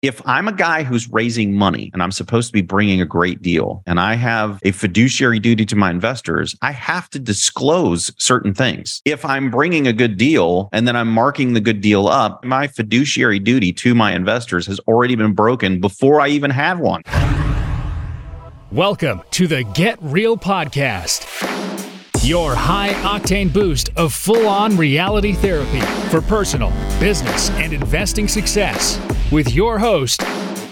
if I'm a guy who's raising money and I'm supposed to be bringing a great deal and I have a fiduciary duty to my investors, I have to disclose certain things. If I'm bringing a good deal and then I'm marking the good deal up, my fiduciary duty to my investors has already been broken before I even had one. Welcome to the Get Real Podcast, your high octane boost of full on reality therapy for personal, business, and investing success with your host,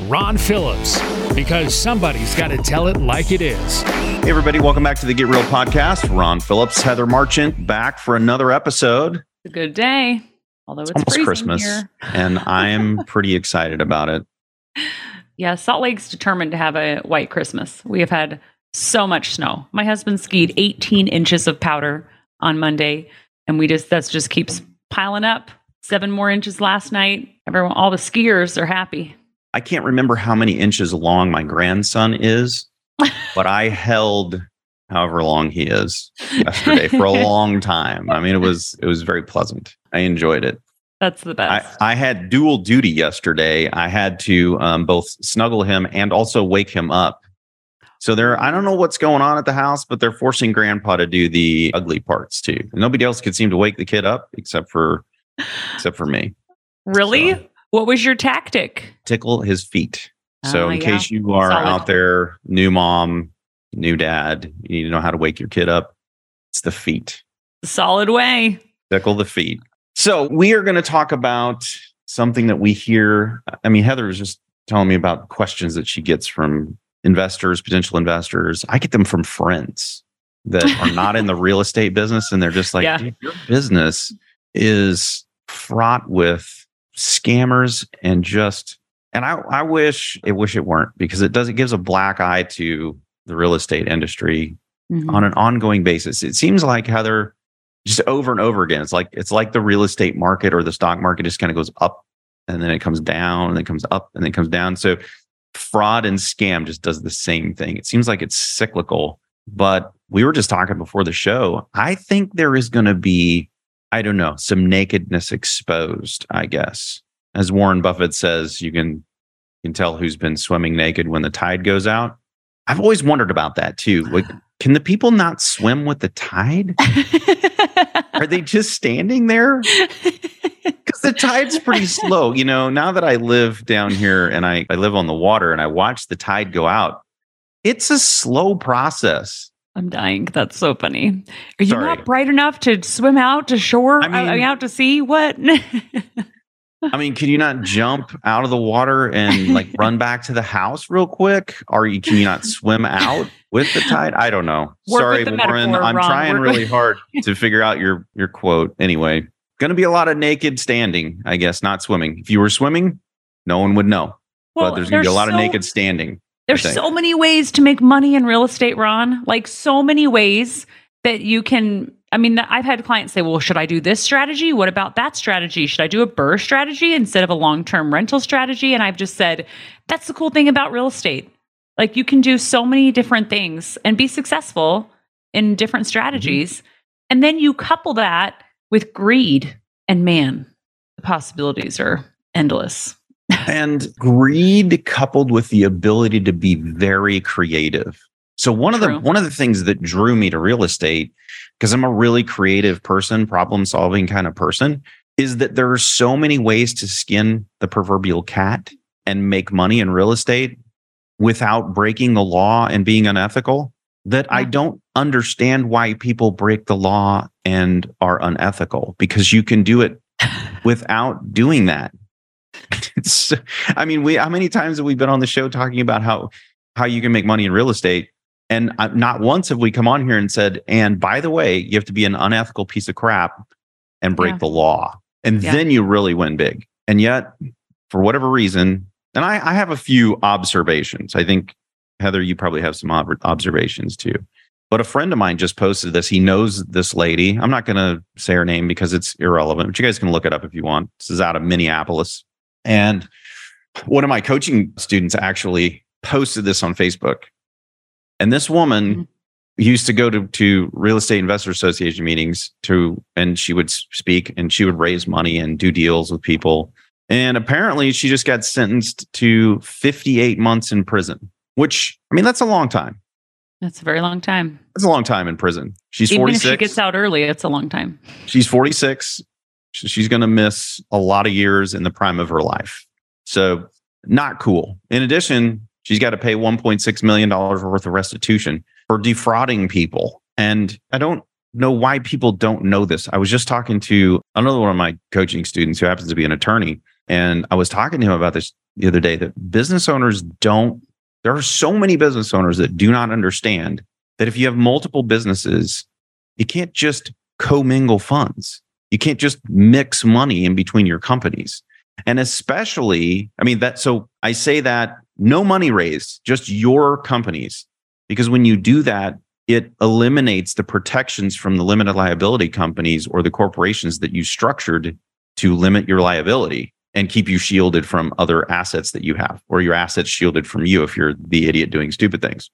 Ron Phillips, because somebody's got to tell it like it is. Hey, everybody, welcome back to the Get Real Podcast. Ron Phillips, Heather Marchant, back for another episode. It's a good day, although it's, almost Christmas, here. and I'm pretty excited about it. Yeah, Salt Lake's determined to have a white Christmas. We have had so much snow. My husband skied 18 inches of powder on Monday, and we just that's just keeps piling up. Seven more inches last night. Everyone, all the skiers are happy. I can't remember how many inches long my grandson is, but I held however long he is yesterday for a long time. I mean, it was it was very pleasant. I enjoyed it. That's the I, best. I had dual duty yesterday. I had to um, both snuggle him and also wake him up. So they're I don't know what's going on at the house, but they're forcing grandpa to do the ugly parts too. Nobody else could seem to wake the kid up except for except for me. really? so- What was your tactic? Tickle his feet. So Ah, in yeah. case you are Solid. out there, new mom, new dad, you need to know how to wake your kid up. It's the feet. Solid way. tickle the feet. So we are going to talk about something that we hear. I mean, Heather was just telling me about questions that she gets from investors, potential investors. I get them from friends that are not in the real estate business, and they're just like, Yeah. Your business is fraught with scammers and just. And I, I wish, I wish it weren't because it does. It gives a black eye to the real estate industry Mhm. on an ongoing basis. It seems like Heather just over and over again. It's like it's like the real estate market or the stock market just kind of goes up and then it comes down and then it comes up and then it comes down. So fraud and scam just does the same thing. It seems like it's cyclical. But we were just talking before the show. I think there is going to be, I don't know, some nakedness exposed, I guess. As Warren Buffett says, you can you can tell who's been swimming naked when the tide goes out. I've always wondered about that too. Like, can the people not swim with the tide? Are they just standing there? Because the tide's pretty slow. You know, now that I live down here and I, I live on the water and I watch the tide go out, it's a slow process. I'm dying. That's so funny. Are you Sorry. not bright enough to swim out to shore? I I mean, mean- out to sea? What? I mean, can you not jump out of the water and like run back to the house real quick? Are you, can you not swim out with the tide? I don't know. Work Sorry, Warren. I'm trying Work really with- hard to figure out your your quote. Anyway, going to be a lot of naked standing, I guess, not swimming. If you were swimming, no one would know. Well, but there's going to be a lot of naked standing. There's so many ways to make money in real estate, Ron. Like so many ways that you can. I mean, I've had clients say, "Well, should I do this strategy? What about that strategy? Should I do a BRRRR strategy instead of a long-term rental strategy?" And I've just said, "That's the cool thing about real estate. Like you can do so many different things and be successful in different mm-hmm. strategies, and then you couple that with greed, and man, the possibilities are endless." and greed coupled with the ability to be very creative. So one of the one of the things that drew me to real estate because I'm a really creative person, problem solving kind of person, is that there are so many ways to skin the proverbial cat and make money in real estate without breaking the law and being unethical that I don't understand why people break the law and are unethical because you can do it without doing that. It's, I mean, we how many times have we been on the show talking about how how you can make money in real estate? And not once have we come on here and said, and by the way, you have to be an unethical piece of crap and break Yeah. the law. And Yeah. then you really win big. And yet, for whatever reason, and I, I have a few observations. I think, Heather, you probably have some ob- observations too. But a friend of mine just posted this. He knows this lady. I'm not going to say her name because it's irrelevant, but you guys can look it up if you want. This is out of Minneapolis. And one of my coaching students actually posted this on Facebook. And this woman Mhm. used to go to, to real estate investor association meetings to, and she would speak and she would raise money and do deals with people. And apparently she just got sentenced to 58 months in prison, which, I mean, that's a long time. That's a very long time. That's a long time in prison. She's Even 46. if she gets out early, it's a long time. She's 46. She's going to miss a lot of years in the prime of her life. So, not cool. In addition, she's got to pay $1.6 million worth of restitution for defrauding people. And I don't know why people don't know this. I was just talking to another one of my coaching students who happens to be an attorney. And I was talking to him about this the other day that business owners don't, there are so many business owners that do not understand that if you have multiple businesses, you can't just commingle funds. You can't just mix money in between your companies. And especially, I mean, that, so I say that no money raised, just your companies. Because when you do that, it eliminates the protections from the limited liability companies or the corporations that you structured to limit your liability and keep you shielded from other assets that you have, or your assets shielded from you if you're the idiot doing stupid things.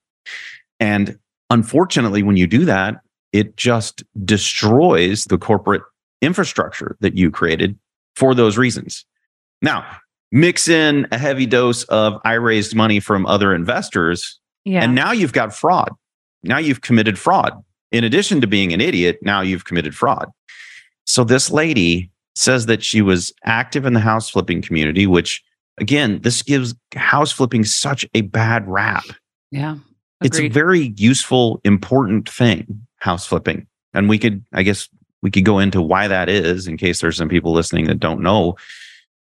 And unfortunately, when you do that, it just destroys the corporate infrastructure that you created for those reasons. Now, mix in a heavy dose of I raised money from other investors, Yeah. and now you've got fraud. Now you've committed fraud. In addition to being an idiot, now you've committed fraud. So this lady says that she was active in the house flipping community, which again, this gives house flipping such a bad rap. yeah. It's a very useful, important thing, house flipping. And we could, I guess, we could go into why that is in case there's some people listening that don't know.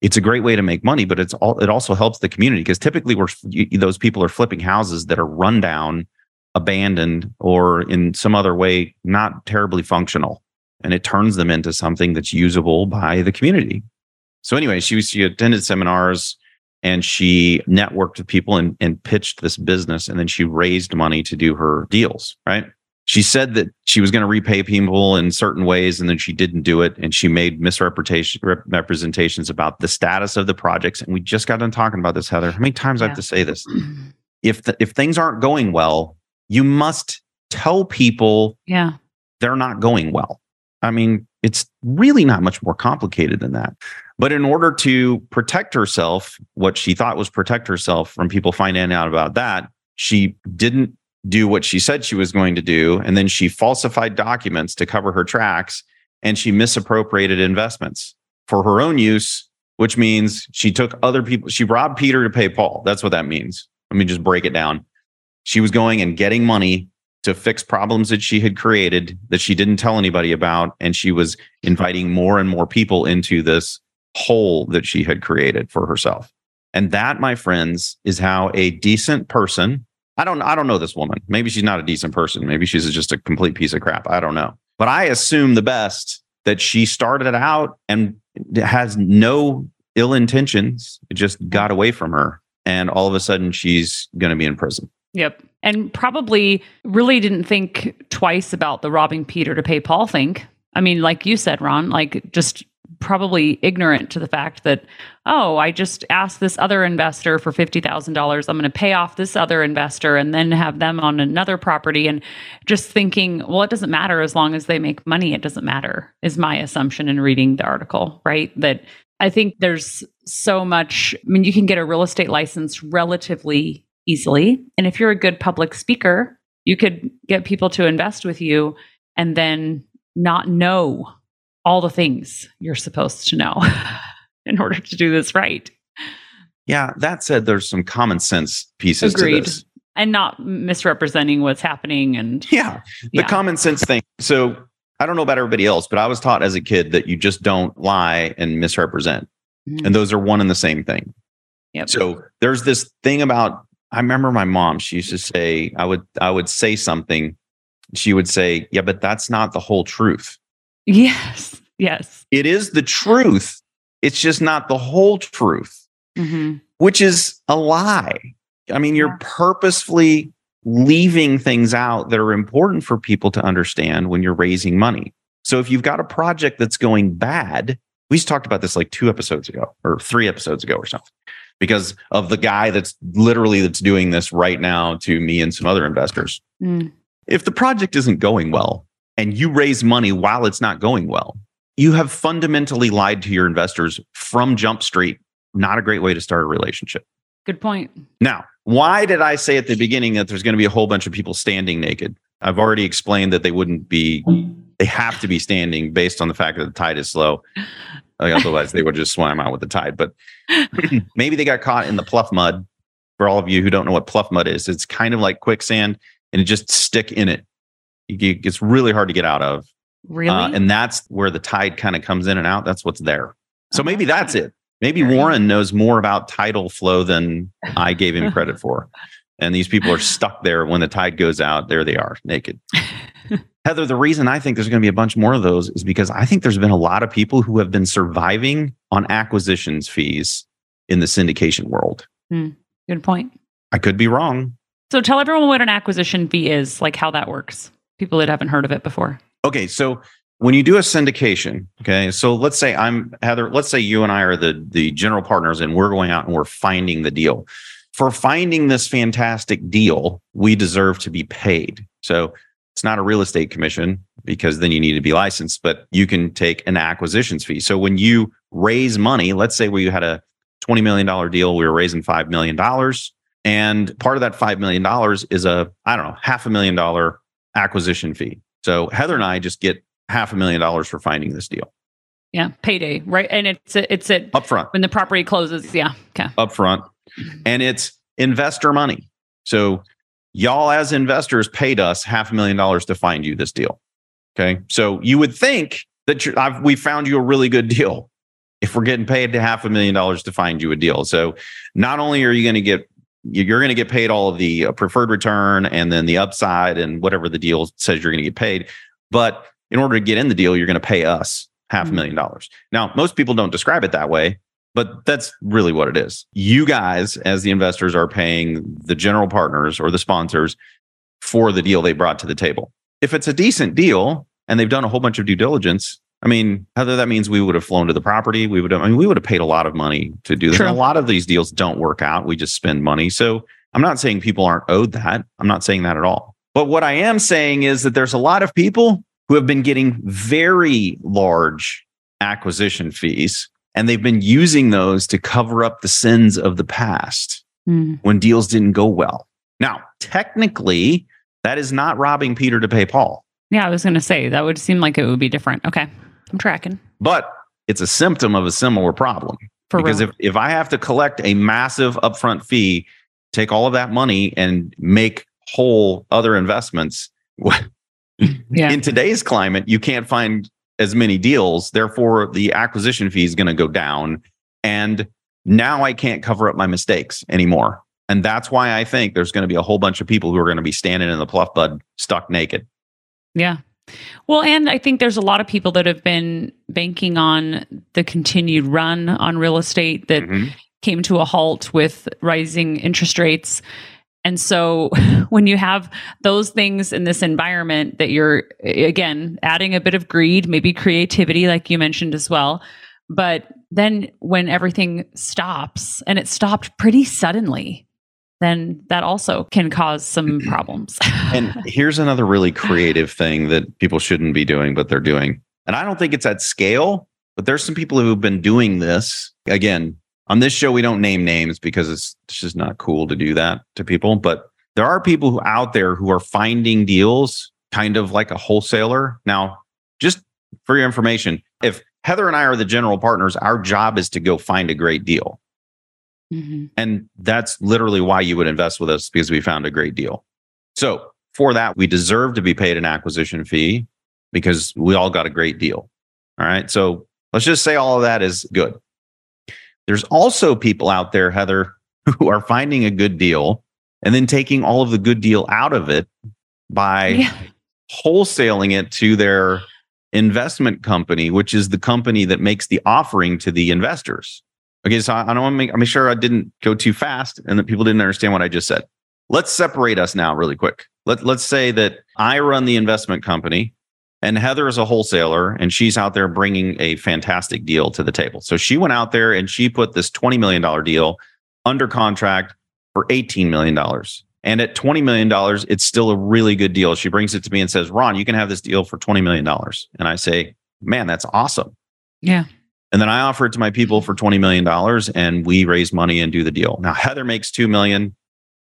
It's a great way to make money, but it's all, it also helps the community because typically we're, those people are flipping houses that are run down, abandoned, or in some other way, not terribly functional. And it turns them into something that's usable by the community. So anyway, she was, she attended seminars and she networked with people and, and pitched this business and then she raised money to do her deals right she said that she was going to repay people in certain ways and then she didn't do it and she made misrepresentation rep- representations about the status of the projects and we just got done talking about this heather how many times i have to say this if the, if things aren't going well you must tell people yeah. they're not going well. I mean, it's really not much more complicated than that. But in order to protect herself, what she thought was protect herself from people finding out about that, she didn't do what she said she was going to do. And then she falsified documents to cover her tracks and she misappropriated investments for her own use, which means she took other people, she robbed Peter to pay Paul. That's what that means. Let me just break it down. She was going and getting money to fix problems that she had created that she didn't tell anybody about. And she was inviting more and more people into this hole that she had created for herself. And that, my friends, is how a decent person, I don't I don't know this woman. Maybe she's not a decent person. Maybe she's just a complete piece of crap. I don't know. But I assume the best that she started out and has no ill intentions. It just got away from her. And all of a sudden she's going to be in prison. Yep. And probably really didn't think twice about the robbing Peter to pay Paul thing. I mean, like you said, Ron, like just probably ignorant to the fact that, oh, I just asked this other investor for $50,000. I'm going to pay off this other investor and then have them on another property. And just thinking, well, it doesn't matter as long as they make money. It doesn't matter, is my assumption in reading the article, right? That I think there's so much. I mean, you can get a real estate license relatively easily. And if you're a good public speaker, you could get people to invest with you and then not know all the things you're supposed to know in order to do this right. Yeah, that said, there's some common sense pieces Agreed. to this. And not misrepresenting what's happening. And Yeah, the Yeah. common sense thing. So I don't know about everybody else, but I was taught as a kid that you just don't lie and misrepresent. And mm. those are one and the same thing. Yep. So there's this thing about I remember my mom, she used to say, I would I would say something. She would say, Yeah, but that's not the whole truth. yes. Yes. It is the truth. It's just not the whole truth. hmm which is a lie. I mean, you're Yeah. purposefully leaving things out that are important for people to understand when you're raising money. So if you've got a project that's going bad, we just talked about this like two episodes ago or three episodes ago or something because of the guy that's literally that's doing this right now to me and some other investors. Mm. If the project isn't going well and you raise money while it's not going well, you have fundamentally lied to your investors from Jump Street not a great way to start a relationship. Good point. Now, why did I say at the beginning that there's going to be a whole bunch of people standing naked? I've already explained that they wouldn't be, they have to be standing based on the fact that the tide is slow. Like, otherwise, they would just swim out with the tide. But maybe they got caught in the pluff mud. For all of you who don't know what pluff mud is, it's kind of like quicksand and it just stick in it. It's really hard to get out of. Really? Uh, and that's where the tide kind of comes in and out. That's what's there. So maybe that's it. Maybe Warren knows more about tidal flow than I gave him credit for. And these people are stuck there when the tide goes out. There they are, naked. Heather, the reason I think there's going to be a bunch more of those is because I think there's been a lot of people who have been surviving on acquisitions fees in the syndication world. Hmm. Good point. I could be wrong. So tell everyone what an acquisition fee is, like how that works. People that haven't heard of it before. Okay, so when you do a syndication, okay, so let's say I'm Heather, let's say you and I are the the general partners and we're going out and we're finding the deal. For finding this fantastic deal, we deserve to be paid. So it's not a real estate commission because then you need to be licensed, but you can take an acquisitions fee. So when you raise money, let's say we had a $20 million deal, we were raising $5 million. And part of that $5 million is a, I don't know, half a million dollar acquisition fee. So Heather and I just get half a million dollars for finding this deal Yeah, payday, right? And it's it's at upfront, when the property closes. Yeah. Okay. upfront, and it's investor money. So y'all as investors paid us half a million dollars to find you this deal. Okay, so you would think that you're, I've, we found you a really good deal if we're getting paid to half a million dollars to find you a deal. So not only are you going to get you're going to get paid all of the uh, preferred return and then the upside and whatever the deal says you're going to get paid, but in order to get in the deal, you're going to pay us half a Mhm. million dollars. Now, most people don't describe it that way, but that's really what it is. You guys, as the investors, are paying the general partners or the sponsors for the deal they brought to the table. If it's a decent deal and they've done a whole bunch of due diligence, I mean, Heather, that means we would have flown to the property. We would have, I mean, we would have paid a lot of money to do this. A lot of these deals don't work out. We just spend money. So I'm not saying people aren't owed that. I'm not saying that at all. But what I am saying is that there's a lot of people who have been getting very large acquisition fees and they've been using those to cover up the sins of the past Hmm. when deals didn't go well. Now, technically, that is not robbing Peter to pay Paul, Yeah, I was going to say that would seem like it would be different. Okay, I'm tracking but it's a symptom of a similar problem. for because real. if, if I have to collect a massive upfront fee, take all of that money and make whole other investments, yeah, in today's climate, you can't find as many deals. Therefore, the acquisition fee is going to go down. And now I can't cover up my mistakes anymore. And that's why I think there's going to be a whole bunch of people who are going to be standing in the pluff mud stuck naked. yeah. Well, and I think there's a lot of people that have been banking on the continued run on real estate that Mhm. came to a halt with rising interest rates. And so when you have those things in this environment that you're again adding a bit of greed, maybe creativity like you mentioned as well, but then when everything stops and it stopped pretty suddenly, then that also can cause some problems. And here's another really creative thing that people shouldn't be doing, but they're doing. And I don't think it's at scale, but there's some people who've been doing this. Again, on this show, we don't name names because it's, it's just not cool to do that to people. But there are people who out there who are finding deals kind of like a wholesaler. Now, just for your information, if Heather and I are the general partners, our job is to go find a great deal. Mhm. And that's literally why you would invest with us because we found a great deal. So for that, we deserve to be paid an acquisition fee because we all got a great deal. All right. So let's just say all of that is good. There's also people out there, Heather, who are finding a good deal and then taking all of the good deal out of it by Yeah. wholesaling it to their investment company, which is the company that makes the offering to the investors. Okay, so I I don't want to make, make sure I didn't go too fast and that people didn't understand what I just said. Let's separate us now, really quick. Let, let's say that I run the investment company and Heather is a wholesaler and she's out there bringing a fantastic deal to the table. So she went out there and she put this $20 million deal under contract for $18 million. And at $20 million, it's still a really good deal. She brings it to me and says, Ron, you can have this deal for $20 million. And I say, man, that's awesome. Yeah. And then I offer it to my people for $20 million and we raise money and do the deal. Now Heather makes 2 million.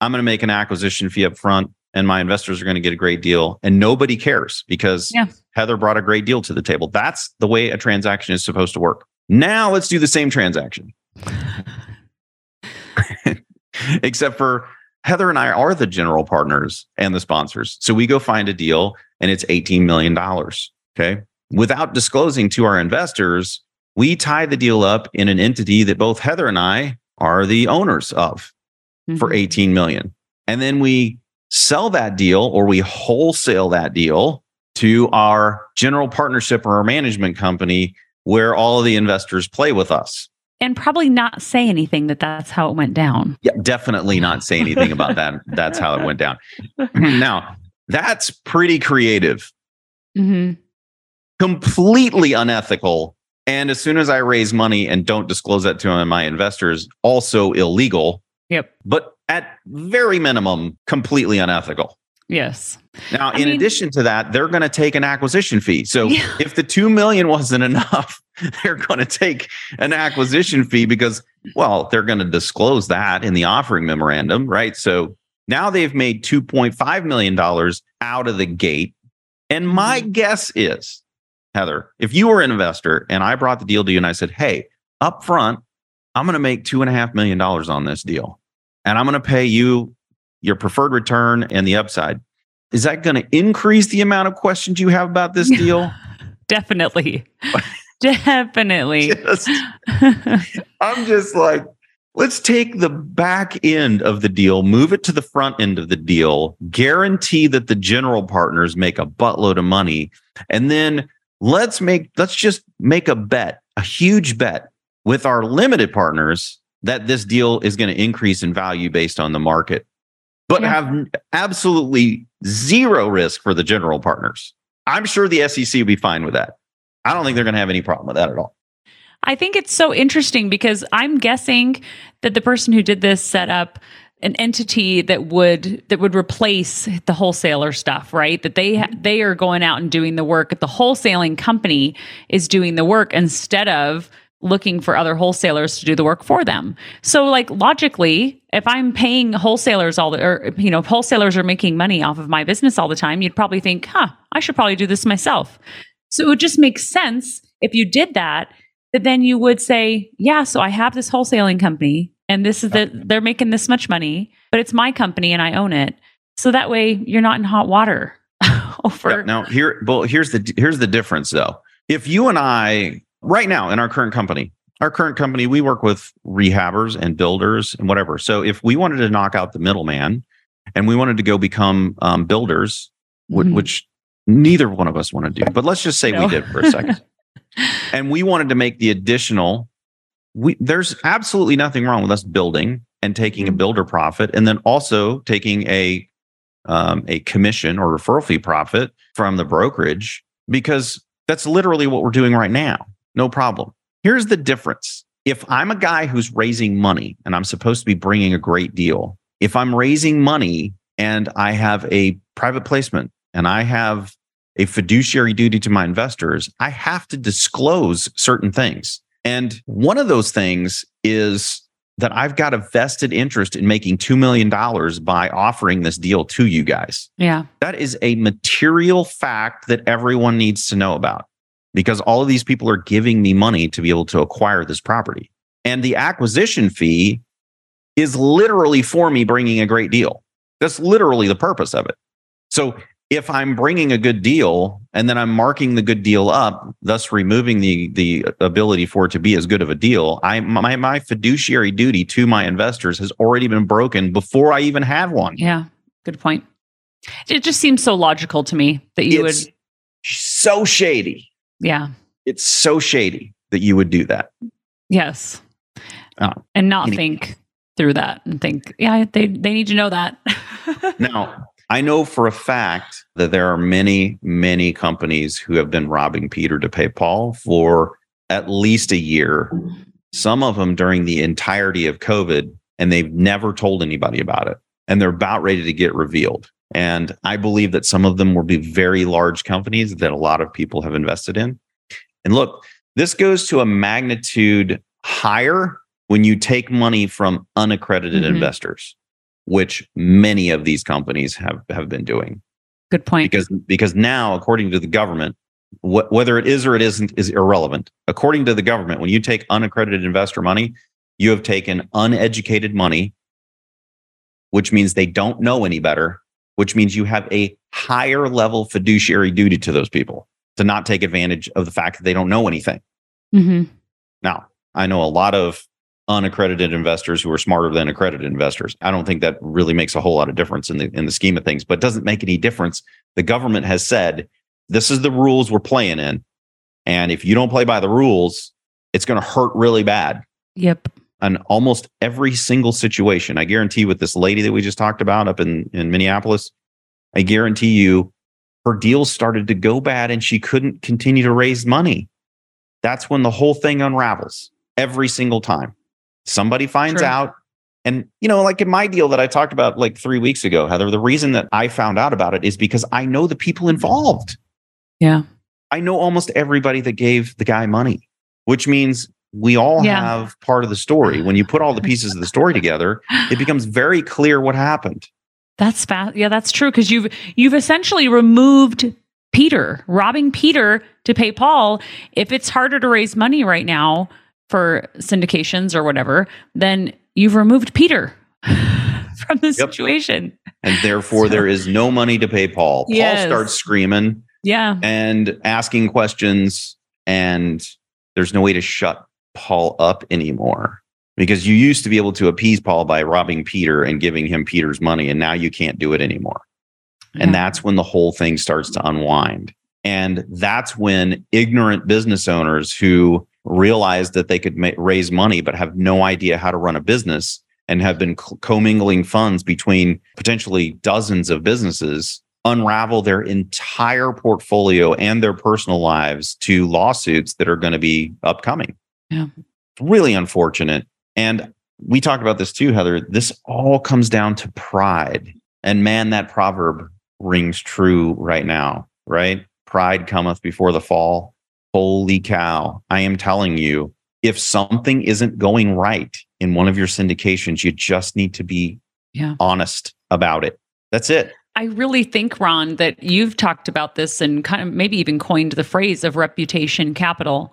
I'm going to make an acquisition fee up front and my investors are going to get a great deal and nobody cares because Yeah. Heather brought a great deal to the table. That's the way a transaction is supposed to work. Now let's do the same transaction. Except for Heather and I are the general partners and the sponsors. So we go find a deal and it's $18 million. Okay. Without disclosing to our investors, we tie the deal up in an entity that both Heather and I are the owners of for Mhm. 18 million. And then we sell that deal or we wholesale that deal to our general partnership or our management company where all of the investors play with us. and probably not say anything that that's how it went down. Yeah, definitely not say anything about that. That's how it went down. now, that's pretty creative, hmm completely unethical. And as soon as I raise money and don't disclose that to my investors, also illegal, Yep. but at very minimum, completely unethical. Yes. Now, I in mean- addition to that, they're going to take an acquisition fee. So Yeah. if the 2 million wasn't enough, they're going to take an acquisition fee because well, they're going to disclose that in the offering memorandum, right? So now they've made 2.5 million dollars out of the gate. And my Mm-hmm. guess is, Heather, if you were an investor and I brought the deal to you and I said, "Hey, up front, I'm going to make two and a half million dollars on this deal, and I'm going to pay you your preferred return and the upside." Is that going to increase the amount of questions you have about this deal? Definitely. Definitely. Just- I'm just like, let's take the back end of the deal, move it to the front end of the deal, guarantee that the general partners make a buttload of money, and then let's make let's just make a bet, a huge bet with our limited partners that this deal is going to increase in value based on the market, but Yeah. have absolutely zero risk for the general partners. I'm sure the SEC will be fine with that. I don't think they're going to have any problem with that at all. I think it's so interesting because I'm guessing that the person who did this set up an entity that would that would replace the wholesaler stuff, right? That they mm-hmm. they are going out and doing the work. The wholesaling company is doing the work instead of looking for other wholesalers to do the work for them. So like logically, if I'm paying wholesalers all the or you know, if wholesalers are making money off of my business all the time, you'd probably think, "Huh, I should probably do this myself." So it would just make sense if you did that that then you would say, yeah, so I have this wholesaling company and this is the, they're making this much money, but it's my company and I own it. So that way you're not in hot water over. Yeah, now here, well, here's the here's the difference though. If you and I, right now in our current company, our current company, we work with rehabbers and builders and whatever. So if we wanted to knock out the middleman, and we wanted to go become um, builders, Mhm. which neither one of us want to do, but let's just say we did for a second, and we wanted to make the additional. We there's absolutely nothing wrong with us building and taking a Mhm. builder profit, and then also taking a um, a commission or referral fee profit from the brokerage because that's literally what we're doing right now. No problem. Here's the difference. If I'm a guy who's raising money and I'm supposed to be bringing a great deal, if I'm raising money and I have a private placement and I have a fiduciary duty to my investors, I have to disclose certain things. And one of those things is that I've got a vested interest in making $2 million by offering this deal to you guys. Yeah. That is a material fact that everyone needs to know about because all of these people are giving me money to be able to acquire this property. And the acquisition fee is literally for me bringing a great deal. That's literally the purpose of it. So if I'm bringing a good deal and then I'm marking the good deal up, thus removing the the ability for it to be as good of a deal, I my my fiduciary duty to my investors has already been broken before I even have one. Yeah. Good point. It just seems so logical to me that you it's would. so shady. Yeah. It's so shady that you would do that. Yes. Oh, and not any- think through that and think, yeah, they, they need to know that. Now, I know for a fact that there are many, many companies who have been robbing Peter to pay Paul for at least a year, some of them during the entirety of COVID, and they've never told anybody about it. And they're about ready to get revealed. And I believe that some of them will be very large companies that a lot of people have invested in. And look, This goes to a magnitude higher when you take money from unaccredited Mhm. investors, which many of these companies have, have been doing. Good point. Because because now, according to the government, wh- whether it is or it isn't is irrelevant. According to the government, when you take unaccredited investor money, you have taken uneducated money, which means they don't know any better, which means you have a higher level fiduciary duty to those people to not take advantage of the fact that they don't know anything. hmm Now, I know a lot of unaccredited investors who are smarter than accredited investors. I don't think that really makes a whole lot of difference in the in the scheme of things, but it doesn't make any difference. The government has said this is the rules we're playing in. And if you don't play by the rules, it's going to hurt really bad. Yep. On almost every single situation. I guarantee with this lady that we just talked about up in, in Minneapolis, I guarantee you her deals started to go bad and she couldn't continue to raise money. That's when the whole thing unravels every single time. Somebody finds True. out. And, you know, like in my deal that I talked about like three weeks ago, Heather, the reason that I found out about it is because I know the people involved. Yeah. I know almost everybody that gave the guy money, which means we all Yeah. have part of the story. When you put all the pieces of the story together, it becomes very clear what happened. That's fast. Yeah, that's true. Because you've you've essentially removed Peter, robbing Peter to pay Paul. If it's harder to raise money right now for syndications or whatever, then you've removed Peter from the Yep. situation. And therefore, So- there is no money to pay Paul. Paul starts screaming Yeah. and asking questions, and there's no way to shut Paul up anymore. Because you used to be able to appease Paul by robbing Peter and giving him Peter's money, and now you can't do it anymore. And Yeah. that's when the whole thing starts to unwind. And that's when ignorant business owners who realize that they could ma- raise money but have no idea how to run a business and have been c- commingling funds between potentially dozens of businesses unravel their entire portfolio and their personal lives to lawsuits that are going to be upcoming. Yeah. Really unfortunate. And we talked about this too, Heather. This all comes down to pride. And man, that proverb rings true right now, right? Pride cometh before the fall. Holy cow. I am telling you, if something isn't going right in one of your syndications, you just need to be Yeah. honest about it. That's it. I really think, Ron, that you've talked about this and kind of maybe even coined the phrase of reputation capital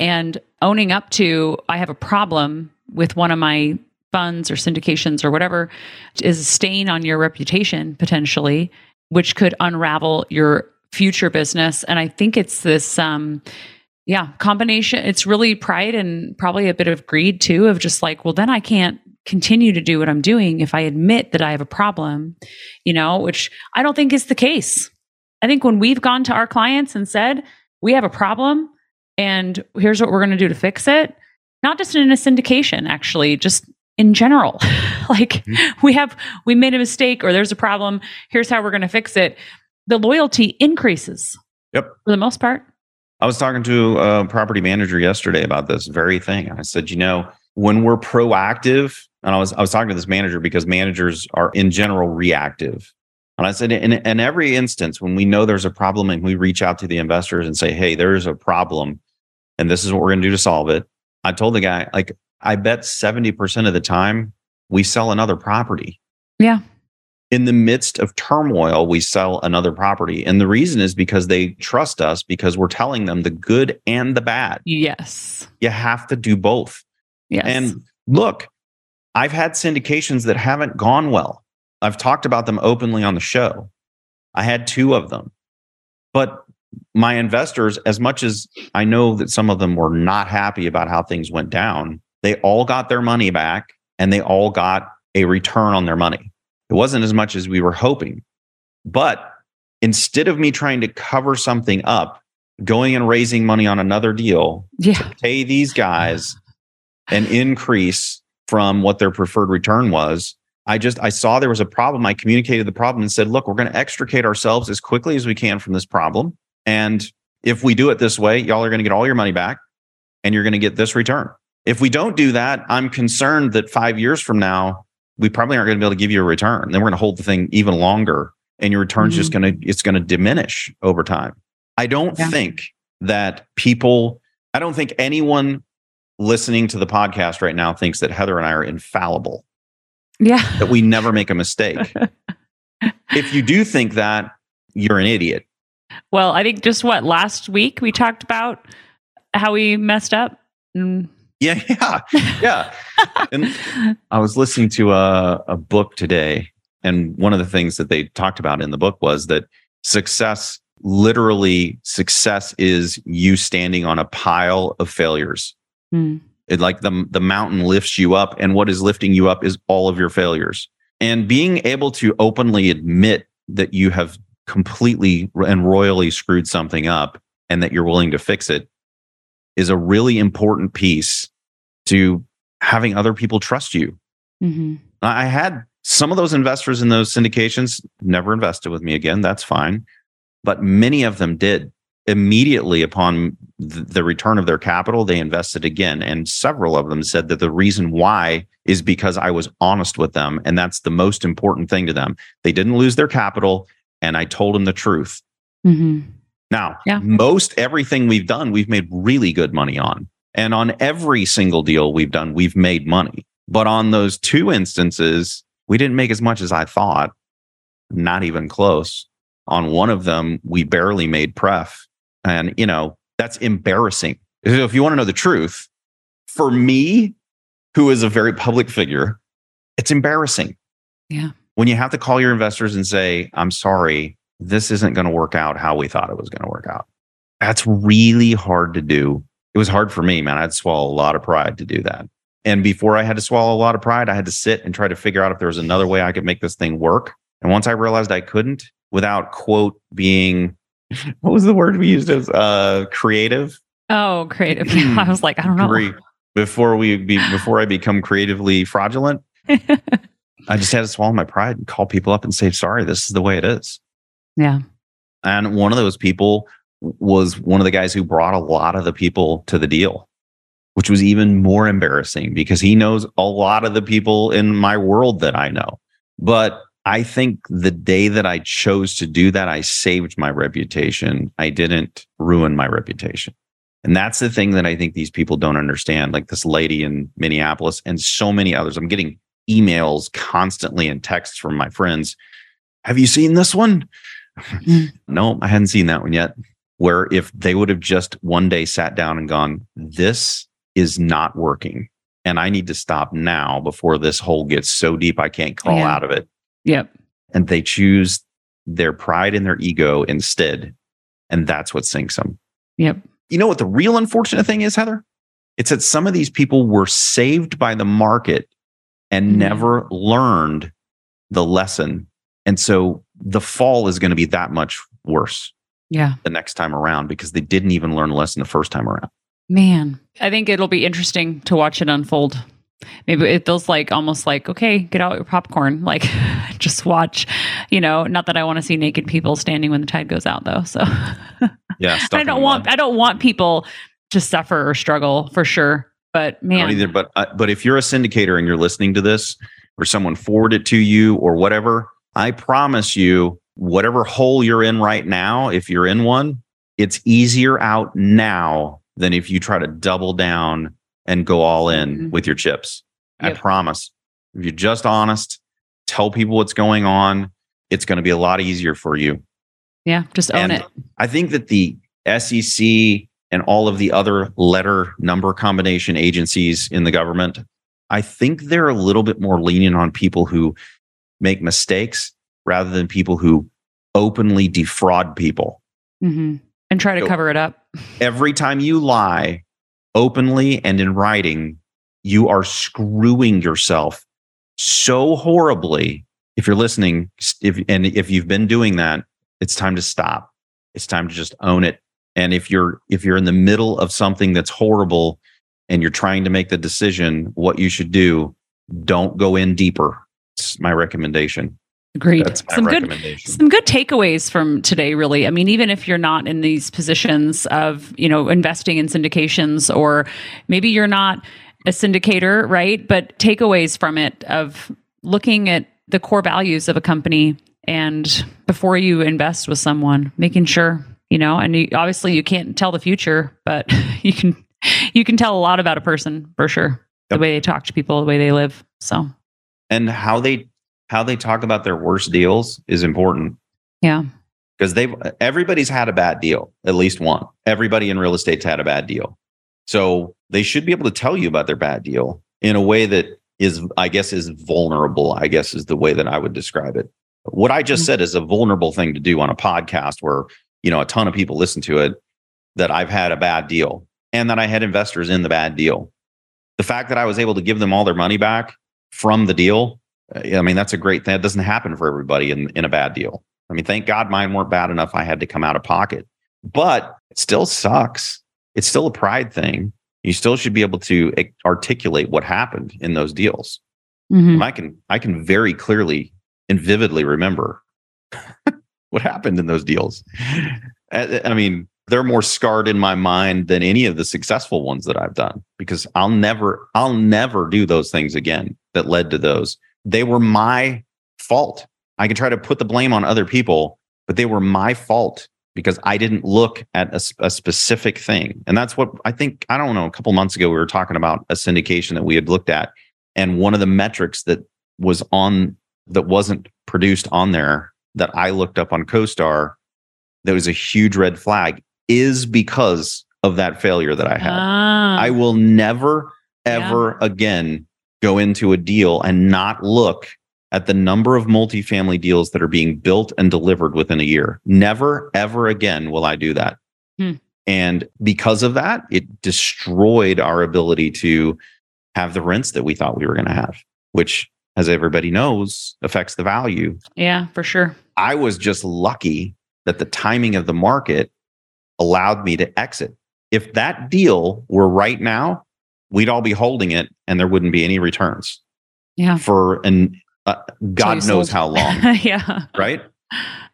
and owning up to, I have a problem with one of my funds or syndications or whatever is a stain on your reputation potentially, which could unravel your future business. And I think it's this, um, yeah, combination. It's really pride and probably a bit of greed too, of just like, well, then I can't continue to do what I'm doing if I admit that I have a problem you know, which I don't think is the case. I think when we've gone to our clients and said, we have a problem and here's what we're going to do to fix it, not just in a syndication, actually, just in general. like mm-hmm. we have, we made a mistake or there's a problem. Here's how we're going to fix it. The loyalty increases. Yep. For the most part. I was talking to a property manager yesterday about this very thing. And I said, you know, when we're proactive, and I was I was talking to this manager because managers are in general reactive. And I said, in, in every instance, when we know there's a problem and we reach out to the investors and say, hey, there's a problem and this is what we're going to do to solve it. I told the guy, like, I bet 70% of the time we sell another property. Yeah. In the midst of turmoil, we sell another property. And the reason is because they trust us because we're telling them the good and the bad. Yes. You have to do both. Yes. And look, I've had syndications that haven't gone well. I've talked about them openly on the show. I had two of them. But my investors, as much as I know that some of them were not happy about how things went down, they all got their money back and they all got a return on their money. It wasn't as much as we were hoping. But instead of me trying to cover something up, going and raising money on another deal, yeah. pay these guys an increase from what their preferred return was. I just I saw there was a problem. I communicated the problem and said, "Look, we're going to extricate ourselves as quickly as we can from this problem. And if we do it this way, y'all are going to get all your money back and you're going to get this return. If we don't do that, I'm concerned that 5 years from now, we probably aren't going to be able to give you a return. Then we're going to hold the thing even longer and your return's just mm-hmm. going to it's going to diminish over time. I don't Yeah. think that people I don't think anyone listening to the podcast right now thinks that Heather and I are infallible, Yeah. that we never make a mistake. if you do think that, you're an idiot. Well, I think just what last week we talked about how we messed up. Mm. Yeah, yeah, yeah. and I was listening to a, a book today, and one of the things that they talked about in the book was that success, literally, success is you standing on a pile of failures. Mm. It like the the mountain lifts you up, and what is lifting you up is all of your failures. And being able to openly admit that you have completely and royally screwed something up, and that you're willing to fix it, is a really important piece to having other people trust you. hmm I had some of those investors in those syndications never invested with me again. That's fine. But many of them did. Immediately upon the return of their capital, they invested again. And several of them said that the reason why is because I was honest with them. And that's the most important thing to them. They didn't lose their capital. And I told him the truth. hmm Now, Yeah. most everything we've done, we've made really good money on. And on every single deal we've done, we've made money. But on those two instances, we didn't make as much as I thought, not even close. On one of them, we barely made pref. And, you know, that's embarrassing. So If you want to know the truth, for me, who is a very public figure, it's embarrassing. Yeah. When you have to call your investors and say, I'm sorry, this isn't going to work out how we thought it was going to work out. That's really hard to do. It was hard for me, man. I had to swallow a lot of pride to do that. And before I had to swallow a lot of pride, I had to sit and try to figure out if there was another way I could make this thing work. And once I realized I couldn't, without quote being, what was the word we used as uh, creative? Oh, creative. I was like, I don't know. Before we be, before I become creatively fraudulent, I just had to swallow my pride and call people up and say, sorry, this is the way it is. yeah. And one of those people was one of the guys who brought a lot of the people to the deal, which was even more embarrassing because he knows a lot of the people in my world that I know. But I think the day that I chose to do that, I saved my reputation. I didn't ruin my reputation. And that's the thing that I think these people don't understand. Like this lady in Minneapolis and so many others. I'm getting emails constantly and texts from my friends. Have you seen this one? Mm. no, I hadn't seen that one yet. Where if they would have just one day sat down and gone, this is not working. And I need to stop now before this hole gets so deep I can't crawl Yeah. out of it. Yep. And they choose their pride and their ego instead. And that's what sinks them. Yep. You know what the real unfortunate thing is, Heather? It's that some of these people were saved by the market and Mhm. never learned the lesson. And so the fall is going to be that much worse Yeah. the next time around because they didn't even learn a lesson the first time around. Man, I think it'll be interesting to watch it unfold. Maybe it feels like almost like, okay, get out your popcorn. Like, just watch, you know, not that I want to see naked people standing when the tide goes out, though. So Yeah. I don't want, I don't want people to suffer or struggle for sure. But man, either. But uh, but if you're a syndicator and you're listening to this, or someone forward it to you, or whatever, I promise you, whatever hole you're in right now, if you're in one, it's easier out now than if you try to double down and go all in Mhm. with your chips. I promise. If you're just honest, tell people what's going on, it's going to be a lot easier for you. yeah, just own And it. I think that the SEC and all of the other letter number combination agencies in the government, I think they're a little bit more lenient on people who make mistakes rather than people who openly defraud people. hmm And try to So- cover it up. Every time you lie openly and in writing, you are screwing yourself so horribly. If you're listening, if and if you've been doing that, it's time to stop. It's time to just own it. And if you're if you're in the middle of something that's horrible and you're trying to make the decision what you should do, don't go in deeper. It's my recommendation. Agreed. That's my Some good some good takeaways from today really i mean even if you're not in these positions of you know investing in syndications or maybe you're not a syndicator right but takeaways from it of looking at the core values of a company and before you invest with someone making sure you know, and you, obviously you can't tell the future, but you can you can tell a lot about a person for sure. The way they talk to people, the way they live. So And how they how they talk about their worst deals is important yeah, because they've everybody's had a bad deal, at least one. Everybody in real estate's had a bad deal. So they should be able to tell you about their bad deal in a way that is, I guess, is vulnerable, I guess is the way that I would describe it. What I just Mhm. said is a vulnerable thing to do on a podcast where, you know, a ton of people listen to it, that I've had a bad deal and that I had investors in the bad deal. The fact that I was able to give them all their money back from the deal, uh, I mean, that's a great thing. That doesn't happen for everybody in, in a bad deal. I mean, thank God mine weren't bad enough. I had to come out of pocket, but it still sucks. It's still a pride thing. You still should be able to articulate what happened in those deals. Mhm. I can, I can very clearly and vividly remember what happened in those deals. I I mean, they're more scarred in my mind than any of the successful ones that I've done because I'll never, I'll never do those things again that led to those. They were my fault. I can try to put the blame on other people, but they were my fault because I didn't look at a specific thing. And that's what I think, I don't know, a couple months ago, we were talking about a syndication that we had looked at. And one of the metrics that was on, that wasn't produced on there that I looked up on CoStar that was a huge red flag is because of that failure that I had. Ah, I will never, Yeah. ever again go into a deal and not look at the number of multifamily deals that are being built and delivered within a year. Never, ever again will I do that. Hmm. And because of that, it destroyed our ability to have the rents that we thought we were going to have, which, as everybody knows, affects the value. yeah, for sure. I was just lucky that the timing of the market allowed me to exit. If that deal were right now, we'd all be holding it and there wouldn't be any returns Yeah. for an uh, God you knows sold. how long, yeah. right?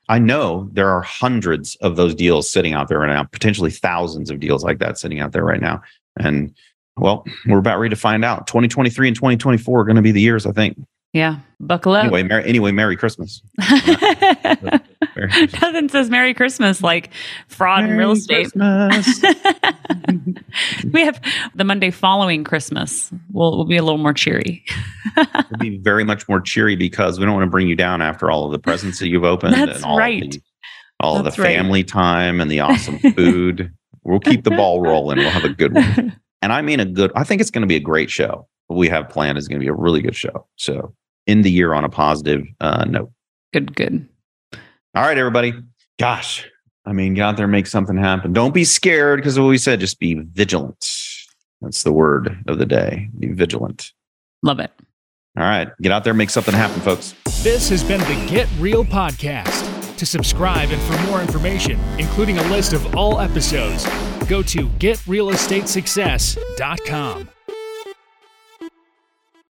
I know there are hundreds of those deals sitting out there right now, potentially thousands of deals like that sitting out there right now. And well, we're about ready to find out. 2023 and 2024 are going to be the years, I think. Yeah. Buckle up. Anyway, Merry, anyway, Merry Christmas. Merry Nothing says Merry Christmas like fraud in real estate. We have the Monday following Christmas. We'll, we'll be a little more cheery. We'll be very much more cheery because we don't want to bring you down after all of the presents that you've opened That's and all right. of the, all of the right. family time and the awesome food. we'll keep the ball rolling. We'll have a good one. And I mean a good, I think it's going to be a great show. What we have planned is going to be a really good show. So end the year on a positive uh, note. good, good. All right, everybody. Gosh, I mean, get out there, and make something happen. Don't be scared because what we said, just be vigilant. That's the word of the day. Be vigilant. Love it. All right, get out there, make something happen, folks. This has been the Get Real Podcast. To subscribe and for more information, including a list of all episodes, go to getrealestatesuccess.com.